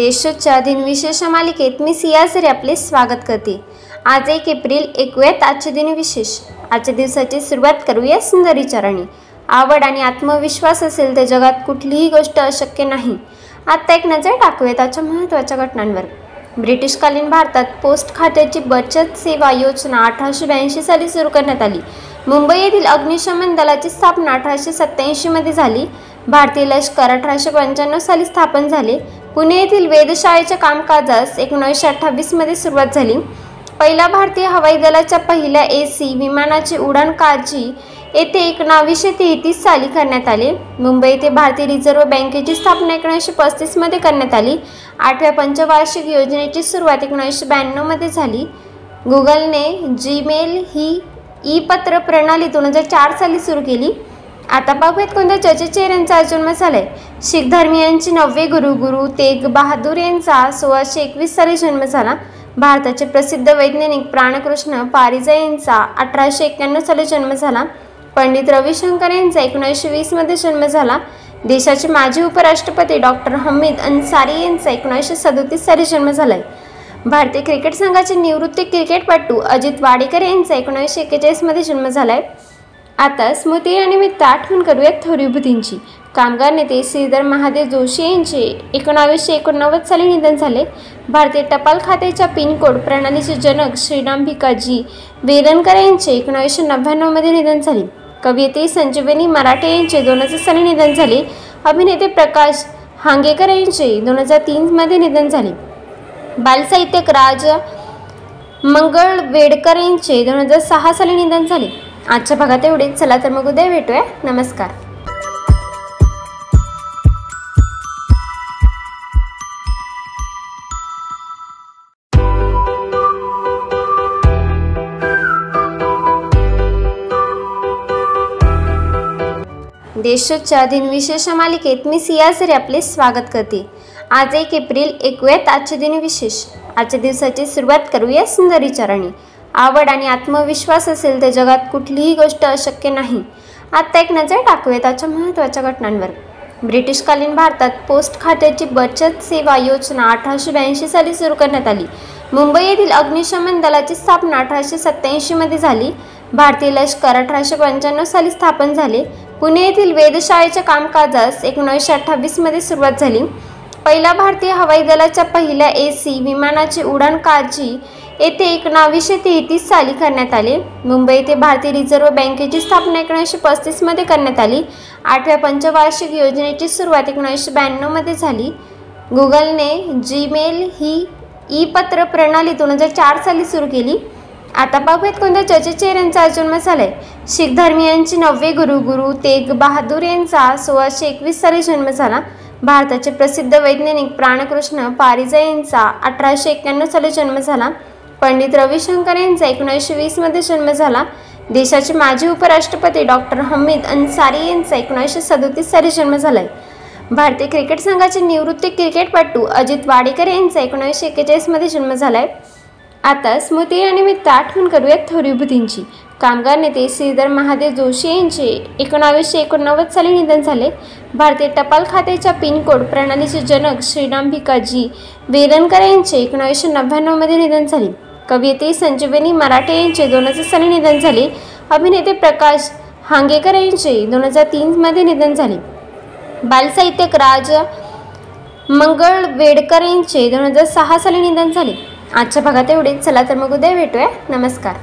देशोच्या दिनविशेष मालिकेत मी सियासरी आपले स्वागत करते. आज एक एप्रिल ऐकूयात आजचे दिनविशेष आजच्या दिवसाची सुरुवात करूया सुंदर विचारांनी आवड आणि आत्मविश्वास असेल तर जगात कुठलीही गोष्ट अशक्य नाही. आत्ता एक नजर टाकूयात आजच्या महत्त्वाच्या घटनांवर. ब्रिटिशकालीन भारतात पोस्ट खात्याची बचत सेवा योजना अठराशे ब्याऐंशी साली सुरू करण्यात आली. मुंबई येथील अग्निशमन दलाची स्थापना अठराशे सत्त्याऐंशीमध्ये झाली. भारतीय लष्कर अठराशे पंच्याण्णव साली स्थापन झाले. पुणे येथील वेधशाळेच्या कामकाजास एकोणीसशे अठ्ठावीसमध्ये सुरुवात झाली. पहिल्या भारतीय हवाई दलाच्या पहिल्या ए सी विमानाची उडाण काळजी येथे एकोणावीसशे तेहतीस साली करण्यात आले. मुंबई येथे भारतीय रिझर्व्ह बँकेची स्थापना एकोणीसशे पस्तीसमध्ये करण्यात आली. आठव्या पंचवार्षिक योजनेची सुरुवात एकोणीसशे ब्याण्णवमध्ये झाली. गुगलने जीमेल ही ई पत्र प्रणाली दोन हजार चार साली सुरू केली. आता पाहूयात कोणत्या चर्चेत चेहऱ्यांचा जन्म मसाले शीख धर्मियांचे नववे गुरु गुरु तेग बहादूर यांचा सोळाशे एकवीस साली जन्म झाला. भारताचे प्रसिद्ध वैज्ञानिक प्राणकृष्ण पारिजा यांचा अठराशे एक्क्याण्णव साली जन्म झाला. पंडित रविशंकर यांचा एकोणीसशे वीसमध्ये जन्म झाला. देशाचे माजी उपराष्ट्रपती डॉक्टर हमीद अन्सारी यांचा एकोणीसशे सदोतीस साली जन्म झालाय. भारतीय क्रिकेट संघाचे निवृत्त क्रिकेटपटू अजित वाडेकर यांचा एकोणीसशे एक्केचाळीसमध्ये जन्म झालाय. आता स्मृती यानिमित्त आठवण करूयात थोर कामगार नेते श्रीधर महादेव जोशी यांचे एकोणावीसशे एकोणनव्वद साली निधन झाले. भारतीय टपाल खात्याच्या पिनकोड प्रणालीचे जनक श्रीराम भिकाजी वेलणकर यांचे एकोणावीसशे नव्याण्णवमध्ये निधन झाले. कवयित्री संजीवनी मराठे यांचे दोन हजार साली निधन झाले. अभिनेते प्रकाश हांगेकर यांचे दोन हजार तीनमध्ये निधन झाले. बालसाहित्यक राज मंगळ वेडकर यांचे दोन हजार सहा साली निधन झाले. आजच्या भागात एवढेच. चला तर मग उद्या भेटूया. नमस्कार. देशोच्या दिनविशेष मालिकेत मी सियासरी आपले स्वागत करते. आज एक एप्रिल ऐकूयात आजचे दिनविशेष आजच्या दिवसाची सुरुवात करूया सुंदर चरणी आवड आणि आत्मविश्वास असेल तर जगात कुठलीही गोष्ट अशक्य नाही. आत्ता एक नजर टाकूयात आजच्या महत्त्वाच्या घटनांवर. ब्रिटिशकालीन भारतात पोस्ट खात्याची बचत सेवा योजना अठराशे ब्याऐंशी साली सुरू करण्यात आली. मुंबई येथील अग्निशमन दलाची स्थापना अठराशे सत्त्याऐंशीमध्ये झाली. भारतीय लष्कर अठराशे पंच्याण्णव साली स्थापन झाले. पुणे येथील वेधशाळेच्या कामकाजास एकोणीसशे अठ्ठावीसमध्ये सुरुवात झाली. पहिला भारतीय हवाई दलाच्या पहिल्या ए सी विमानाची उडाण काळजी येथे एकोणावीसशे तेहतीस साली करण्यात आले. मुंबई येथे भारतीय रिझर्व्ह बँकेची स्थापना एकोणीसशे पस्तीसमध्ये करण्यात आली. आठव्या पंचवार्षिक योजनेची सुरुवात एकोणीसशे ब्याण्णवमध्ये झाली. गुगलने जीमेल ही ई पत्र प्रणाली दोन हजार चार साली सुरू केली. आता पाहूयात कोणत्या चर्चेचे यांचा जन्म झालाय. शीख धर्मियांचे नववे गुरु गुरु तेग बहादूर यांचा सोळाशे एकवीस साली जन्म झाला. भारताचे प्रसिद्ध वैज्ञानिक प्राणकृष्ण पारिजा यांचा अठराशे एक्क्याण्णव साली जन्म झाला. पंडित रविशंकर यांचा एकोणीसशे वीसमध्ये जन्म झाला. देशाचे माजी उपराष्ट्रपती डॉक्टर हमीद अन्सारी यांचा एकोणीसशे सदोतीस साली जन्म झालाय. भारतीय क्रिकेट संघाचे निवृत्त क्रिकेटपटू अजित वाडेकर यांचा एकोणीसशे एक्केचाळीसमध्ये जन्म झालाय. आता स्मृती यानिमित्त आठवण करूयात थोर विभूतींची कामगार नेते श्रीधर महादेव जोशी यांचे एकोणावीसशे एकोणनव्वद साली निधन झाले. भारतीय टपाल खात्याच्या पिनकोड प्रणालीचे जनक श्रीराम भिकाजी वेदनकर यांचे एकोणावीसशे नव्याण्णवमध्ये निधन झाले. कवयित्री संजीवनी मराठे यांचे दोन हजार साली निधन झाले. अभिनेते प्रकाश हांगेकर यांचे दोन हजार तीनमध्ये निधन झाले. बालसाहित्यक राज मंगळ वेडकर यांचे दोन हजार सहा साली निधन झाले. आजच्या भागात एवढेच. चला तर मग उद्या भेटूया. नमस्कार.